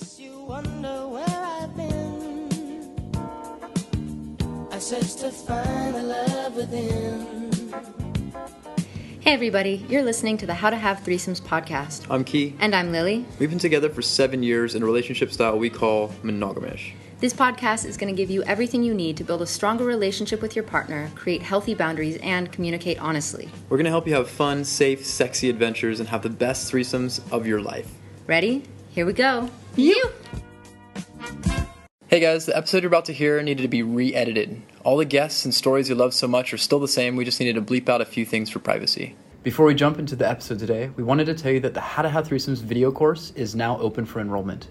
guess you wonder where I've been. I searched to find the love within. Hey, everybody, you're listening to the How to Have Threesomes podcast. I'm Key. And I'm Lily. We've been together for seven years in a relationship style we call monogamish. This podcast is going to give you everything you need to build a stronger relationship with your partner, create healthy boundaries, and communicate honestly. We're going to help you have fun, safe, sexy adventures and have the best threesomes of your life. Ready? Here we go. You! Hey guys, the episode you're about to hear needed to be re edited. All the guests and stories you love so much are still the same, we just needed to bleep out a few things for privacy. Before we jump into the episode today, we wanted to tell you that the How to Have Threesomes video course is now open for enrollment.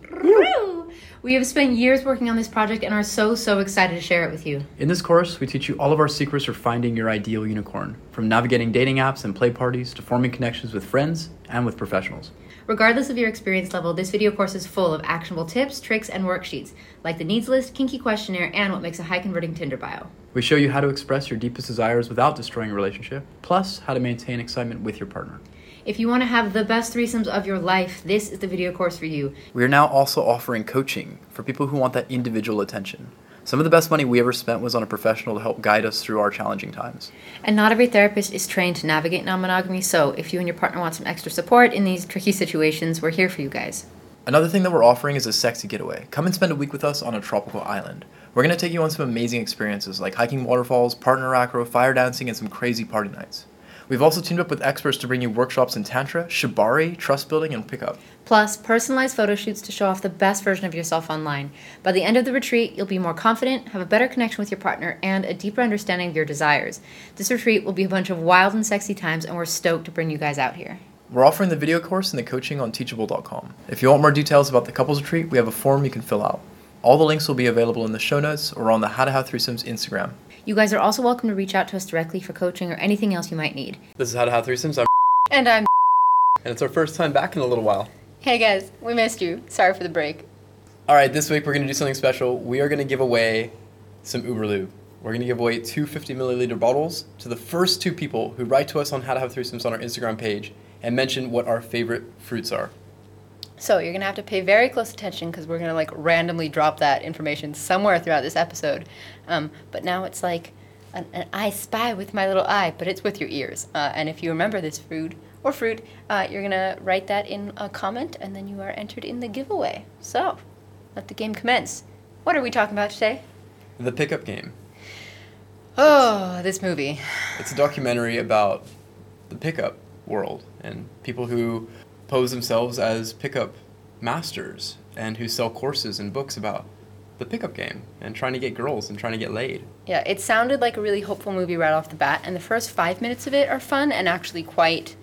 We have spent years working on this project and are so, so excited to share it with you. In this course, we teach you all of our secrets for finding your ideal unicorn, from navigating dating apps and play parties to forming connections with friends and with professionals. Regardless of your experience level, this video course is full of actionable tips, tricks, and worksheets, like the needs list, kinky questionnaire, and what makes a high converting Tinder bio. We show you how to express your deepest desires without destroying a relationship, plus how to maintain excitement with your partner. If you want to have the best threesomes of your life, this is the video course for you. We are now also offering coaching for people who want that individual attention. Some of the best money we ever spent was on a professional to help guide us through our challenging times. And not every therapist is trained to navigate non monogamy, so if you and your partner want some extra support in these tricky situations, we're here for you guys. Another thing that we're offering is a sexy getaway. Come and spend a week with us on a tropical island. We're going to take you on some amazing experiences like hiking waterfalls, partner acro, fire dancing, and some crazy party nights. We've also teamed up with experts to bring you workshops in Tantra, Shibari, trust building, and pickup. Plus, personalized photo shoots to show off the best version of yourself online. By the end of the retreat, you'll be more confident, have a better connection with your partner, and a deeper understanding of your desires. This retreat will be a bunch of wild and sexy times, and we're stoked to bring you guys out here. We're offering the video course and the coaching on teachable.com. If you want more details about the couples retreat, we have a form you can fill out. All the links will be available in the show notes or on the How to Have Threesomes Instagram. You guys are also welcome to reach out to us directly for coaching or anything else you might need. This is How to Have Threesomes. I'm And I'm. and it's our first time back in a little while. Hey guys, we missed you. Sorry for the break. All right, this week we're going to do something special. We are going to give away some Uber Lube. We're going to give away two 50 milliliter bottles to the first two people who write to us on How to Have Threesomes on our Instagram page and mention what our favorite fruits are. So you're gonna have to pay very close attention because we're gonna like randomly drop that information somewhere throughout this episode. Um, but now it's like an, an I spy with my little eye, but it's with your ears. Uh, and if you remember this food or fruit, uh, you're gonna write that in a comment, and then you are entered in the giveaway. So let the game commence. What are we talking about today? The Pickup Game. Oh, this movie. It's a documentary about the pickup world and people who pose themselves as pickup masters and who sell courses and books about the pickup game and trying to get girls and trying to get laid. Yeah, it sounded like a really hopeful movie right off the bat, and the first five minutes of it are fun and actually quite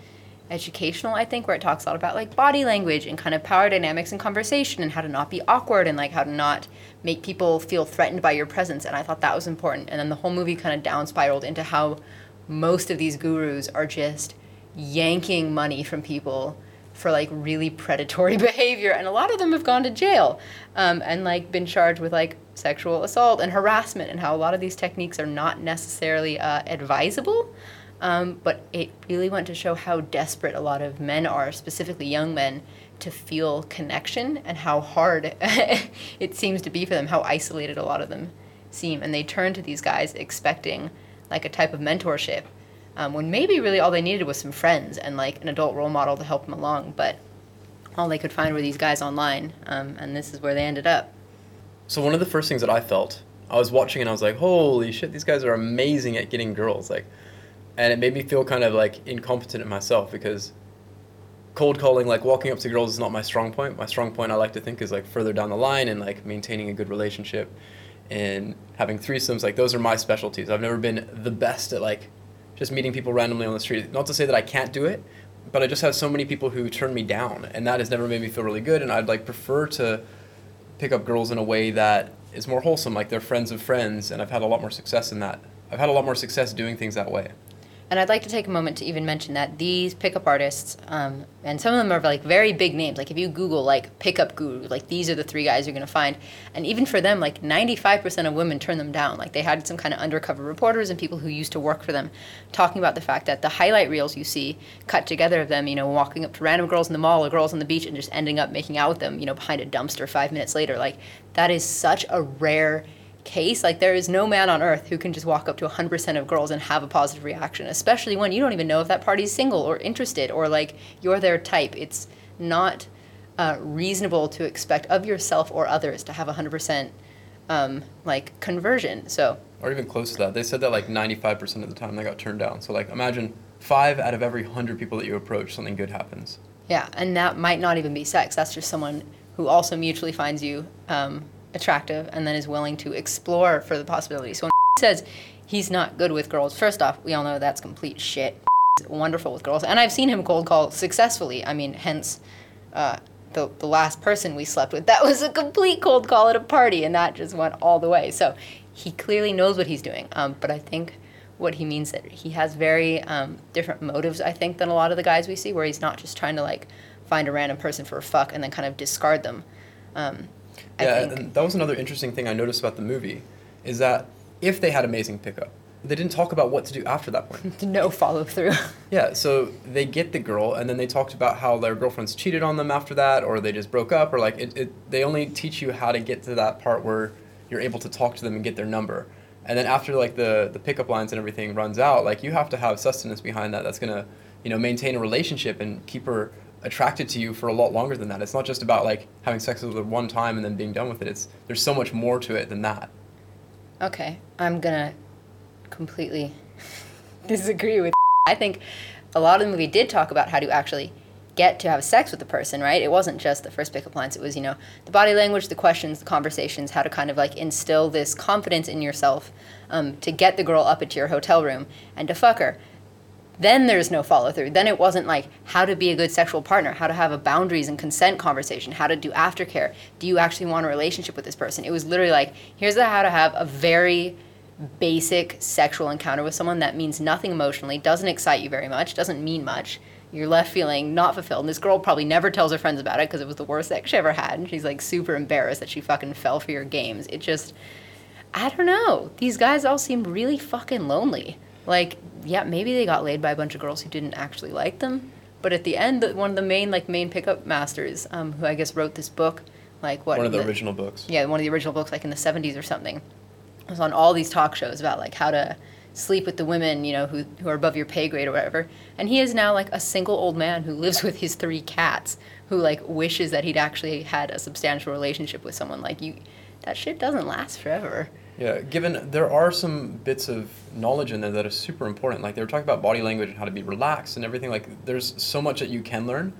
educational, I think, where it talks a lot about like body language and kind of power dynamics and conversation and how to not be awkward and like how to not make people feel threatened by your presence. And I thought that was important. And then the whole movie kind of down spiraled into how most of these gurus are just yanking money from people for like really predatory behavior and a lot of them have gone to jail um, and like been charged with like sexual assault and harassment and how a lot of these techniques are not necessarily uh, advisable um, but it really went to show how desperate a lot of men are specifically young men to feel connection and how hard it seems to be for them how isolated a lot of them seem. And they turn to these guys expecting like a type of mentorship um, when maybe really all they needed was some friends and like an adult role model to help them along. But all they could find were these guys online, um, and this is where they ended up. So one of the first things that I felt, I was watching and I was like, holy shit, these guys are amazing at getting girls. Like, and it made me feel kind of like incompetent in myself because cold calling, like walking up to girls, is not my strong point. My strong point, I like to think, is like further down the line and like maintaining a good relationship and having threesomes. Like those are my specialties. I've never been the best at like just meeting people randomly on the street. Not to say that I can't do it, but I just have so many people who turn me down, and that has never made me feel really good. And I'd like prefer to pick up girls in a way that is more wholesome, like they're friends of friends, and I've had a lot more success in that. I've had a lot more success doing things that way. And I'd like to take a moment to even mention that these pickup artists, um, and some of them are like very big names. Like if you Google like pickup guru, like these are the three guys you're gonna find. And even for them, like 95% of women turn them down. Like they had some kind of undercover reporters and people who used to work for them, talking about the fact that the highlight reels you see cut together of them, you know, walking up to random girls in the mall or girls on the beach and just ending up making out with them, you know, behind a dumpster five minutes later. Like that is such a rare case, like there is no man on earth who can just walk up to 100% of girls and have a positive reaction, especially when you don't even know if that party's single or interested or like you're their type. It's not uh, reasonable to expect of yourself or others to have 100% um, like conversion. So, or even close to that. They said that like 95% of the time they got turned down. So like imagine five out of every 100 people that you approach, something good happens. Yeah, and that might not even be sex. That's just someone who also mutually finds you um, attractive and then is willing to explore for the possibilities. So when says he's not good with girls, first off, we all know that's complete shit. He's wonderful with girls, and I've seen him cold call successfully. I mean, hence. Uh, the, the last person we slept with, that was a complete cold call at a party, and that just went all the way. So he clearly knows what he's doing. Um, but I think what he means that he has very um, different motives, I think, than a lot of the guys we see, where he's not just trying to like find a random person for a fuck and then kind of discard them. Um, yeah, and that was another interesting thing I noticed about the movie, is that if they had amazing pickup, they didn't talk about what to do after that point. no follow through. yeah, so they get the girl, and then they talked about how their girlfriends cheated on them after that, or they just broke up, or like it, it. They only teach you how to get to that part where you're able to talk to them and get their number, and then after like the the pickup lines and everything runs out, like you have to have sustenance behind that. That's gonna, you know, maintain a relationship and keep her attracted to you for a lot longer than that. It's not just about like having sex with one time and then being done with it. It's there's so much more to it than that. Okay, I'm gonna completely disagree with. I think a lot of the movie did talk about how to actually get to have sex with the person, right? It wasn't just the first pickup lines. It was, you know, the body language, the questions, the conversations, how to kind of like instill this confidence in yourself um, to get the girl up into your hotel room and to fuck her then there's no follow through. Then it wasn't like how to be a good sexual partner, how to have a boundaries and consent conversation, how to do aftercare. Do you actually want a relationship with this person? It was literally like, here's the how to have a very basic sexual encounter with someone that means nothing emotionally, doesn't excite you very much, doesn't mean much. You're left feeling not fulfilled. And this girl probably never tells her friends about it because it was the worst sex she ever had. And she's like super embarrassed that she fucking fell for your games. It just, I don't know. These guys all seem really fucking lonely. Like, yeah, maybe they got laid by a bunch of girls who didn't actually like them. But at the end, one of the main like main pickup masters, um, who I guess wrote this book, like what one of the, the original books. Yeah, one of the original books, like in the '70s or something, was on all these talk shows about like how to sleep with the women, you know, who who are above your pay grade or whatever. And he is now like a single old man who lives with his three cats, who like wishes that he'd actually had a substantial relationship with someone. Like you, that shit doesn't last forever. Yeah, given there are some bits of knowledge in there that are super important. Like they were talking about body language and how to be relaxed and everything. Like there's so much that you can learn.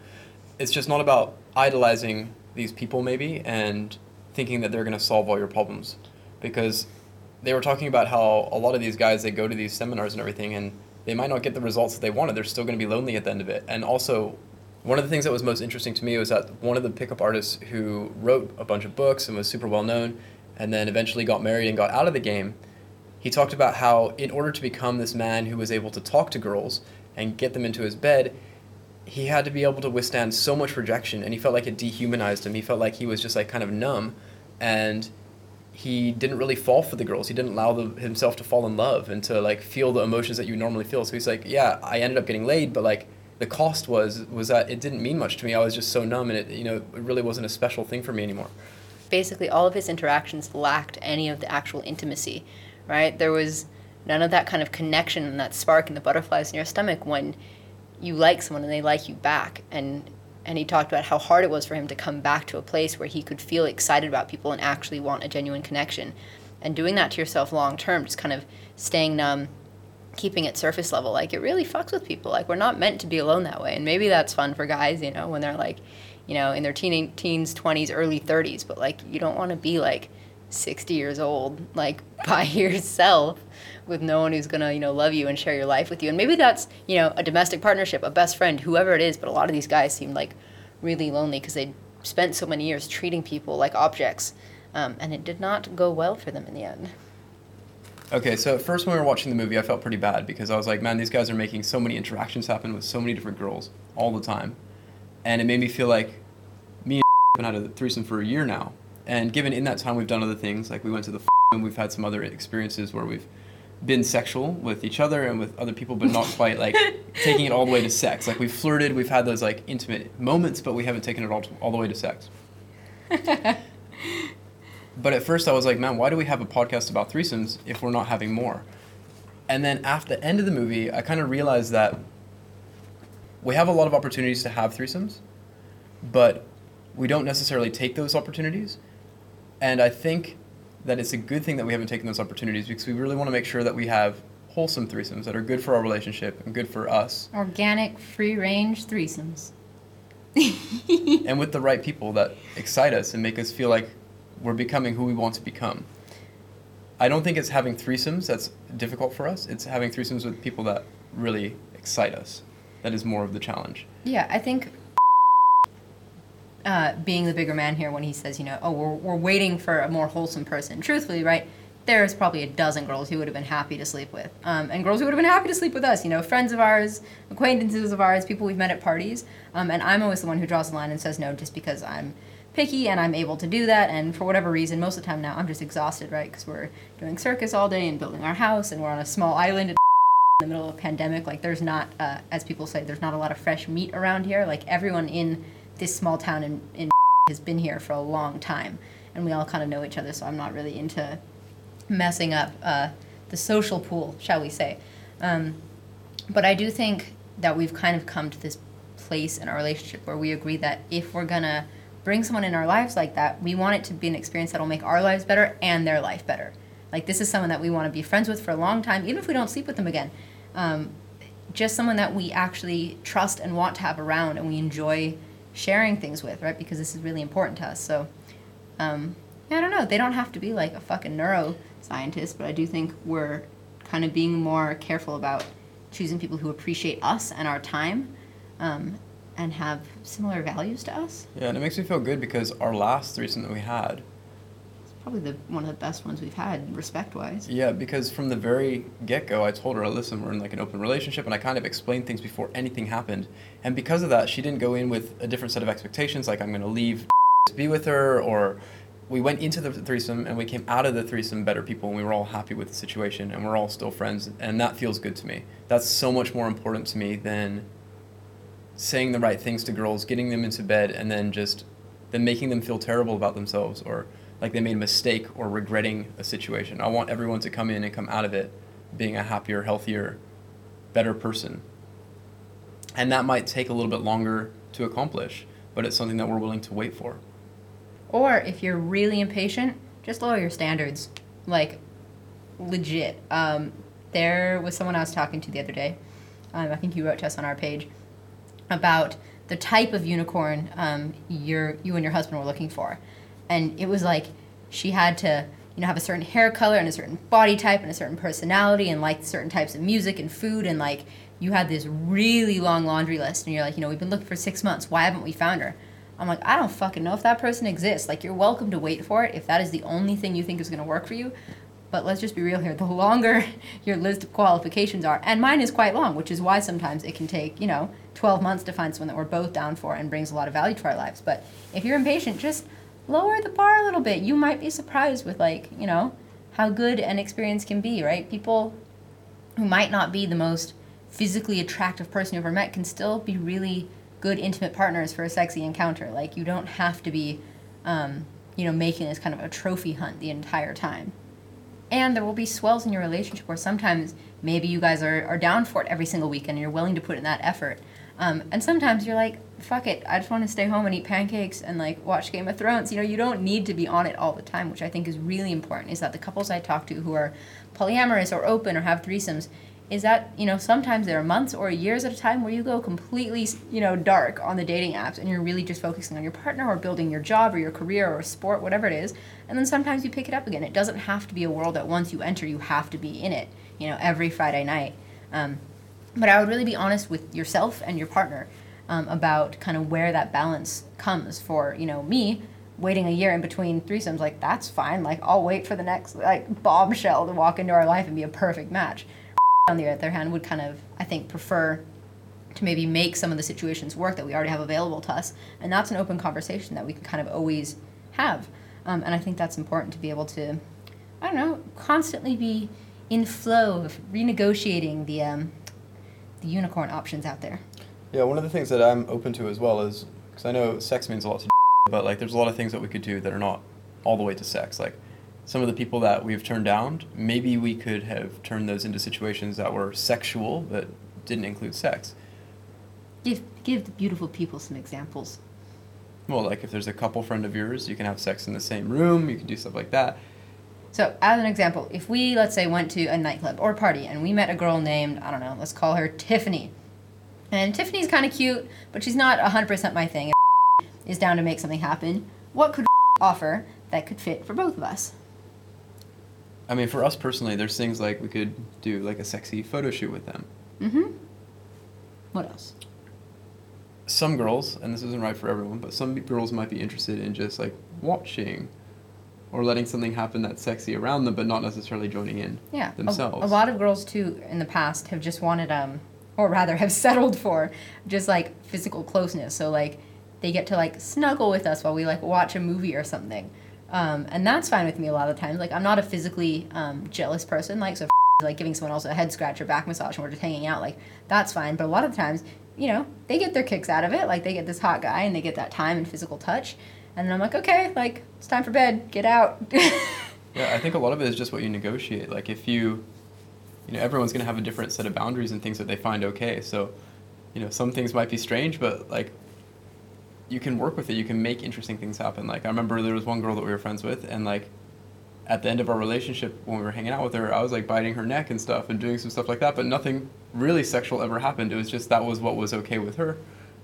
It's just not about idolizing these people maybe and thinking that they're going to solve all your problems, because they were talking about how a lot of these guys they go to these seminars and everything and they might not get the results that they wanted. They're still going to be lonely at the end of it. And also, one of the things that was most interesting to me was that one of the pickup artists who wrote a bunch of books and was super well known and then eventually got married and got out of the game, he talked about how in order to become this man who was able to talk to girls and get them into his bed, he had to be able to withstand so much rejection and he felt like it dehumanized him. He felt like he was just like kind of numb and he didn't really fall for the girls. He didn't allow the, himself to fall in love and to like feel the emotions that you normally feel. So he's like, yeah, I ended up getting laid, but like the cost was was that it didn't mean much to me. I was just so numb and it you know it really wasn't a special thing for me anymore basically all of his interactions lacked any of the actual intimacy, right? There was none of that kind of connection and that spark and the butterflies in your stomach when you like someone and they like you back. And and he talked about how hard it was for him to come back to a place where he could feel excited about people and actually want a genuine connection. And doing that to yourself long term, just kind of staying numb, keeping it surface level, like it really fucks with people. Like we're not meant to be alone that way. And maybe that's fun for guys, you know, when they're like, you know, in their teen, teens, 20s, early 30s, but like you don't want to be like 60 years old, like by yourself with no one who's gonna, you know, love you and share your life with you. And maybe that's, you know, a domestic partnership, a best friend, whoever it is, but a lot of these guys seem like really lonely because they spent so many years treating people like objects. Um, and it did not go well for them in the end. Okay, so at first when we were watching the movie, I felt pretty bad because I was like, man, these guys are making so many interactions happen with so many different girls all the time. And it made me feel like me and have had a threesome for a year now. And given in that time we've done other things, like we went to the and we've had some other experiences where we've been sexual with each other and with other people, but not quite like taking it all the way to sex. Like we've flirted, we've had those like intimate moments, but we haven't taken it all, to, all the way to sex. But at first I was like, man, why do we have a podcast about threesomes if we're not having more? And then after the end of the movie, I kind of realized that we have a lot of opportunities to have threesomes, but we don't necessarily take those opportunities. And I think that it's a good thing that we haven't taken those opportunities because we really want to make sure that we have wholesome threesomes that are good for our relationship and good for us Organic, free range threesomes. and with the right people that excite us and make us feel like we're becoming who we want to become. I don't think it's having threesomes that's difficult for us. It's having threesomes with people that really excite us. That is more of the challenge. Yeah, I think uh, being the bigger man here when he says, you know, oh, we're, we're waiting for a more wholesome person. Truthfully, right? There's probably a dozen girls who would have been happy to sleep with, um, and girls who would have been happy to sleep with us. You know, friends of ours, acquaintances of ours, people we've met at parties. Um, and I'm always the one who draws the line and says no, just because I'm picky and I'm able to do that. And for whatever reason, most of the time now, I'm just exhausted, right? Because we're doing circus all day and building our house, and we're on a small island in the middle of a pandemic. Like, there's not, uh, as people say, there's not a lot of fresh meat around here. Like, everyone in this small town in, in has been here for a long time, and we all kind of know each other. So I'm not really into messing up uh, the social pool, shall we say. Um, but I do think that we've kind of come to this place in our relationship where we agree that if we're gonna bring someone in our lives like that, we want it to be an experience that'll make our lives better and their life better. Like this is someone that we want to be friends with for a long time, even if we don't sleep with them again. Um, just someone that we actually trust and want to have around, and we enjoy sharing things with, right? Because this is really important to us. So, um, I don't know. They don't have to be like a fucking neuroscientist, but I do think we're kind of being more careful about choosing people who appreciate us and our time um, and have similar values to us. Yeah, and it makes me feel good because our last threesome that we had, It's probably the one of the best ones we've had, respect wise. yeah, because from the very get go, I told her, listen, we're in like an open relationship, and I kind of explained things before anything happened. And because of that, she didn't go in with a different set of expectations, like I'm going to leave to be with her, or we went into the threesome and we came out of the threesome better people, and we were all happy with the situation, and we're all still friends, and that feels good to me. That's so much more important to me than saying the right things to girls, getting them into bed, and then just then making them feel terrible about themselves or like they made a mistake or regretting a situation. I want everyone to come in and come out of it being a happier, healthier, better person. And that might take a little bit longer to accomplish, but it's something that we're willing to wait for. Or if you're really impatient, just lower your standards. Like, legit. Um, there was someone I was talking to the other day. Um, I think you wrote to us on our page about the type of unicorn um, your you and your husband were looking for, and it was like she had to you know have a certain hair color and a certain body type and a certain personality and like certain types of music and food and like you had this really long laundry list and you're like you know we've been looking for six months. Why haven't we found her? I'm like i don't fucking know if that person exists. Like you're welcome to wait for it if that is the only thing you think is going to work for you. But let's just be real here. The longer your list of qualifications are and mine is quite long which is why sometimes it can take you know 12 months to find someone that we're both down for and brings a lot of value to our lives. But if you're impatient just lower the bar a little bit. You might be surprised with like you know how good an experience can be right? People who might not be the most physically attractive person you've ever met can still be really good intimate partners for a sexy encounter. Like you don't have to be um, you know making this kind of a trophy hunt the entire time. And there will be swells in your relationship where sometimes maybe you guys are, are down for it every single weekend and you're willing to put in that effort. Um, and sometimes you're like, fuck it, I just want to stay home and eat pancakes and like watch Game of Thrones. You know, you don't need to be on it all the time, which I think is really important. Is that the couples I talk to who are polyamorous or open or have threesomes, is that, you know, sometimes there are months or years at a time where you go completely, you know, dark on the dating apps and you're really just focusing on your partner or building your job or your career or sport, whatever it is. And then sometimes you pick it up again. It doesn't have to be a world that once you enter, you have to be in it, you know, every Friday night. Um, but I would really be honest with yourself and your partner um, about kind of where that balance comes for, you know, me. waiting a year in between threesomes, like that's fine. Like I'll wait for the next like bombshell to walk into our life and be a perfect match. On the other hand, would kind of I think prefer to maybe make some of the situations work that we already have available to us, and that's an open conversation that we can kind of always have. Um, and I think that's important to be able to, I don't know, constantly be in flow of renegotiating the um, the unicorn options out there. Yeah, one of the things that I'm open to as well is because I know sex means a lot to, but like there's a lot of things that we could do that are not all the way to sex. Like some of the people that we've turned down, maybe we could have turned those into situations that were sexual but didn't include sex. Give give the beautiful people some examples. Well, like if there's a couple friend of yours, you can have sex in the same room. You can do stuff like that. So, as an example, if we let's say went to a nightclub or a party and we met a girl named I don't know, let's call her Tiffany, and Tiffany's kind of cute, but she's not 100% my thing. Is down to make something happen. What could offer that could fit for both of us? I mean, for us personally, there's things like we could do like a sexy photo shoot with them. Mm-hmm. What else? Some girls, and this isn't right for everyone, but some girls might be interested in just like watching or letting something happen that's sexy around them, but not necessarily joining in Yeah, themselves. A, lot of girls too in the past have just wanted um, or rather have settled for just like physical closeness. So like they get to like snuggle with us while we like watch a movie or something, um, and that's fine with me a lot of times. Like I'm not a physically um, jealous person. Like so, if like giving someone else a head scratch or back massage and we're just hanging out, like that's fine. But a lot of times, you know, they get their kicks out of it. Like they get this hot guy and they get that time and physical touch. And then I'm like, okay, like it's time for bed. Get out. Yeah, I think a lot of it is just what you negotiate. Like if you, you know, everyone's gonna have a different set of boundaries and things that they find okay. So, you know, some things might be strange, but like, you can work with it. You can make interesting things happen. Like I remember there was one girl that we were friends with, and like, at the end of our relationship when we were hanging out with her, I was like biting her neck and stuff and doing some stuff like that. But nothing really sexual ever happened. It was just that was what was okay with her,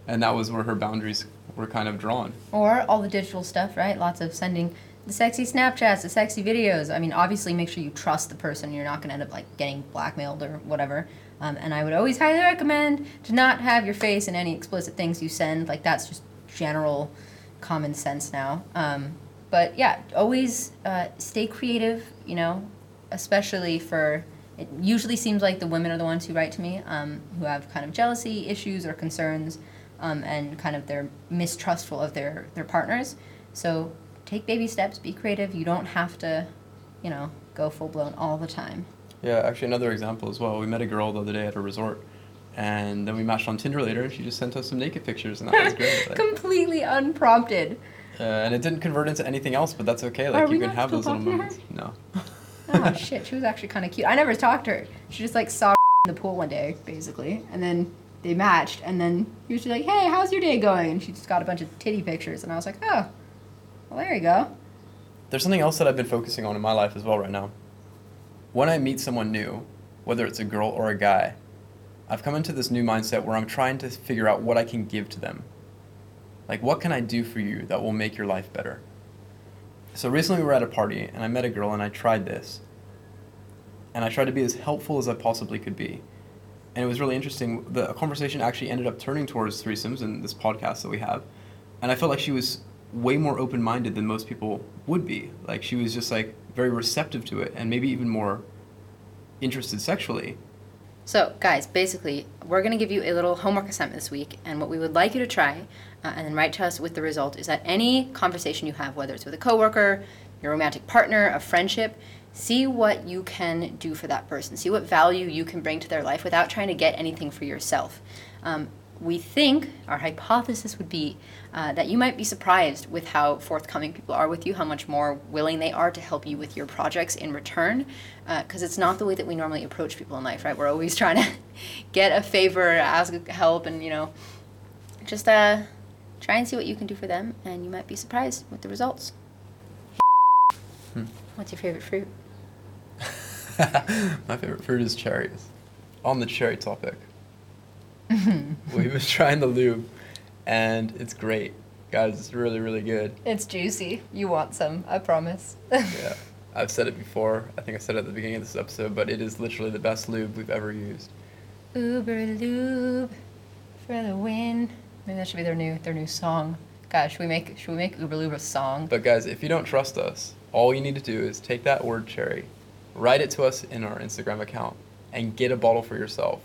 and that was where her boundaries were kind of drawn. Or all the digital stuff, right? Lots of sending the sexy Snapchats, the sexy videos. I mean, obviously, make sure you trust the person. You're not going to end up like getting blackmailed or whatever. Um, and I would always highly recommend to not have your face in any explicit things you send. Like that's just general common sense now. Um, but yeah, always uh, stay creative. You know, especially for. It usually seems like the women are the ones who write to me, um, who have kind of jealousy issues or concerns, um, and kind of they're mistrustful of their their partners. So take baby steps, be creative. You don't have to, you know, go full blown all the time. Yeah, actually, another example as well. We met a girl the other day at a resort, and then we matched on Tinder later, and she just sent us some naked pictures, and that was great. Like, Completely unprompted. uh, and it didn't convert into anything else, but that's okay. Like Are you can have those little moments. No. Oh shit, she was actually kind of cute. I never talked to her. She just like saw in the pool one day, basically, and then they matched. And then he was just like, "Hey, how's your day going?" And she just got a bunch of titty pictures, and I was like, "Oh, well, there you go." There's something else that I've been focusing on in my life as well right now. When I meet someone new, whether it's a girl or a guy, I've come into this new mindset where I'm trying to figure out what I can give to them. Like, what can I do for you that will make your life better? So recently we were at a party and I met a girl and I tried this. And I tried to be as helpful as I possibly could be. And it was really interesting. The conversation actually ended up turning towards threesomes and this podcast that we have. And I felt like she was way more open minded than most people would be. Like she was just like very receptive to it and maybe even more interested sexually. So, guys, basically, we're going to give you a little homework assignment this week, and what we would like you to try, uh, and then write to us with the result, is that any conversation you have, whether it's with a coworker, your romantic partner, a friendship, see what you can do for that person. See what value you can bring to their life without trying to get anything for yourself. Um, we think our hypothesis would be uh, that you might be surprised with how forthcoming people are with you, how much more willing they are to help you with your projects in return, because it's not the way that we normally approach people in life, right? We're always trying to get a favor, ask help, and you know, just uh, try and see what you can do for them, and you might be surprised with the results. Hmm. What's your favorite fruit? My favorite fruit is cherries. On the cherry topic, we was trying the lube, and it's great, guys. It's really, really good. It's juicy. You want some, I promise. Yeah, I've said it before. I think I said it at the beginning of this episode, but it is literally the best lube we've ever used. Uber lube for the win. Maybe that should be their new their new song Gosh, should we make should we make Uber Lube a song? But guys, if you don't trust us, all you need to do is take that word cherry, write it to us in our Instagram account, and get a bottle for yourself.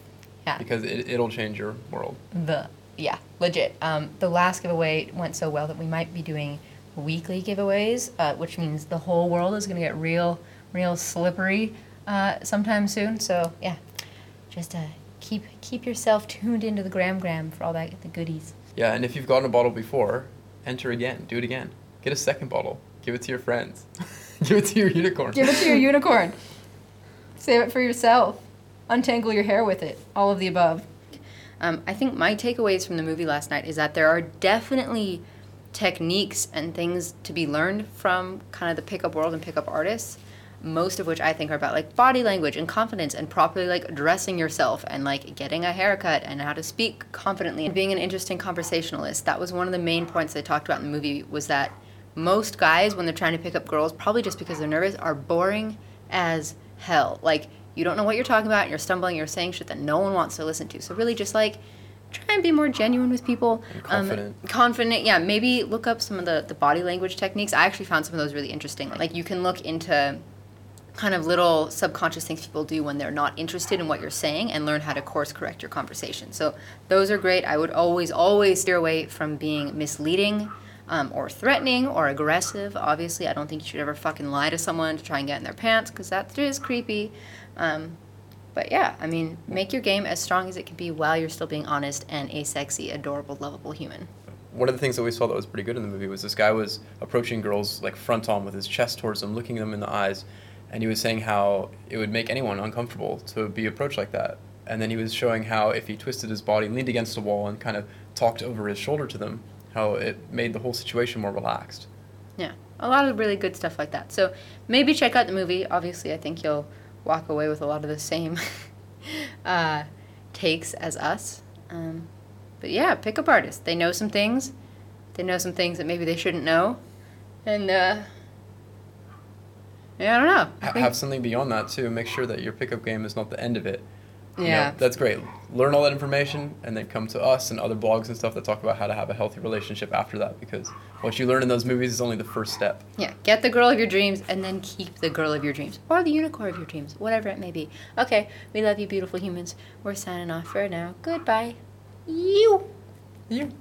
Yeah. Because it, it'll change your world. the yeah legit um, the last giveaway went so well that we might be doing weekly giveaways uh, which means the whole world is going to get real real slippery uh, sometime soon so yeah just uh, keep keep yourself tuned into the gram gram for all that the goodies Yeah, and if you've gotten a bottle before, enter again. Do it again. Get a second bottle. Give it to your friends. Give it to your unicorn. give it to your unicorn save it for yourself untangle your hair with it all of the above um, I think my takeaways from the movie last night is that there are definitely techniques and things to be learned from kind of the pickup world and pickup artists. Most of which I think are about like body language and confidence and properly like dressing yourself and like getting a haircut and how to speak confidently and being an interesting conversationalist. That was one of the main points they talked about in the movie was that most guys when they're trying to pick up girls, probably just because they're nervous, are boring as hell. Like you don't know what you're talking about and you're stumbling, you're saying shit that no one wants to listen to. So really just like try and be more genuine with people. And confident. Um, confident, yeah. Maybe look up some of the, the body language techniques. I actually found some of those really interesting. Like you can look into kind of little subconscious things people do when they're not interested in what you're saying and learn how to course correct your conversation. So those are great. I would always, always steer away from being misleading um, or threatening or aggressive. Obviously, I don't think you should ever fucking lie to someone to try and get in their pants because that is creepy. Um, but yeah, I mean, make your game as strong as it can be while you're still being honest and a sexy, adorable, lovable human. One of the things that we saw that was pretty good in the movie was this guy was approaching girls like front on with his chest towards them, looking them in the eyes, and he was saying how it would make anyone uncomfortable to be approached like that. And then he was showing how if he twisted his body, leaned against a wall, and kind of talked over his shoulder to them, how it made the whole situation more relaxed. Yeah, a lot of really good stuff like that. So maybe check out the movie. Obviously, I think you'll walk away with a lot of the same uh, takes as us. Um, but yeah, pickup artists. They know some things. They know some things that maybe they shouldn't know. And uh, yeah, I don't know. I have something beyond that too. Make sure that your pickup game is not the end of it. You know, Yeah. that's great. Learn all that information and then come to us and other blogs and stuff that talk about how to have a healthy relationship after that because what you learn in those movies is only the first step. Yeah, get the girl of your dreams and then keep the girl of your dreams. Or the unicorn of your dreams, whatever it may be. Okay, we love you, beautiful humans. We're signing off for now. Goodbye. You. You.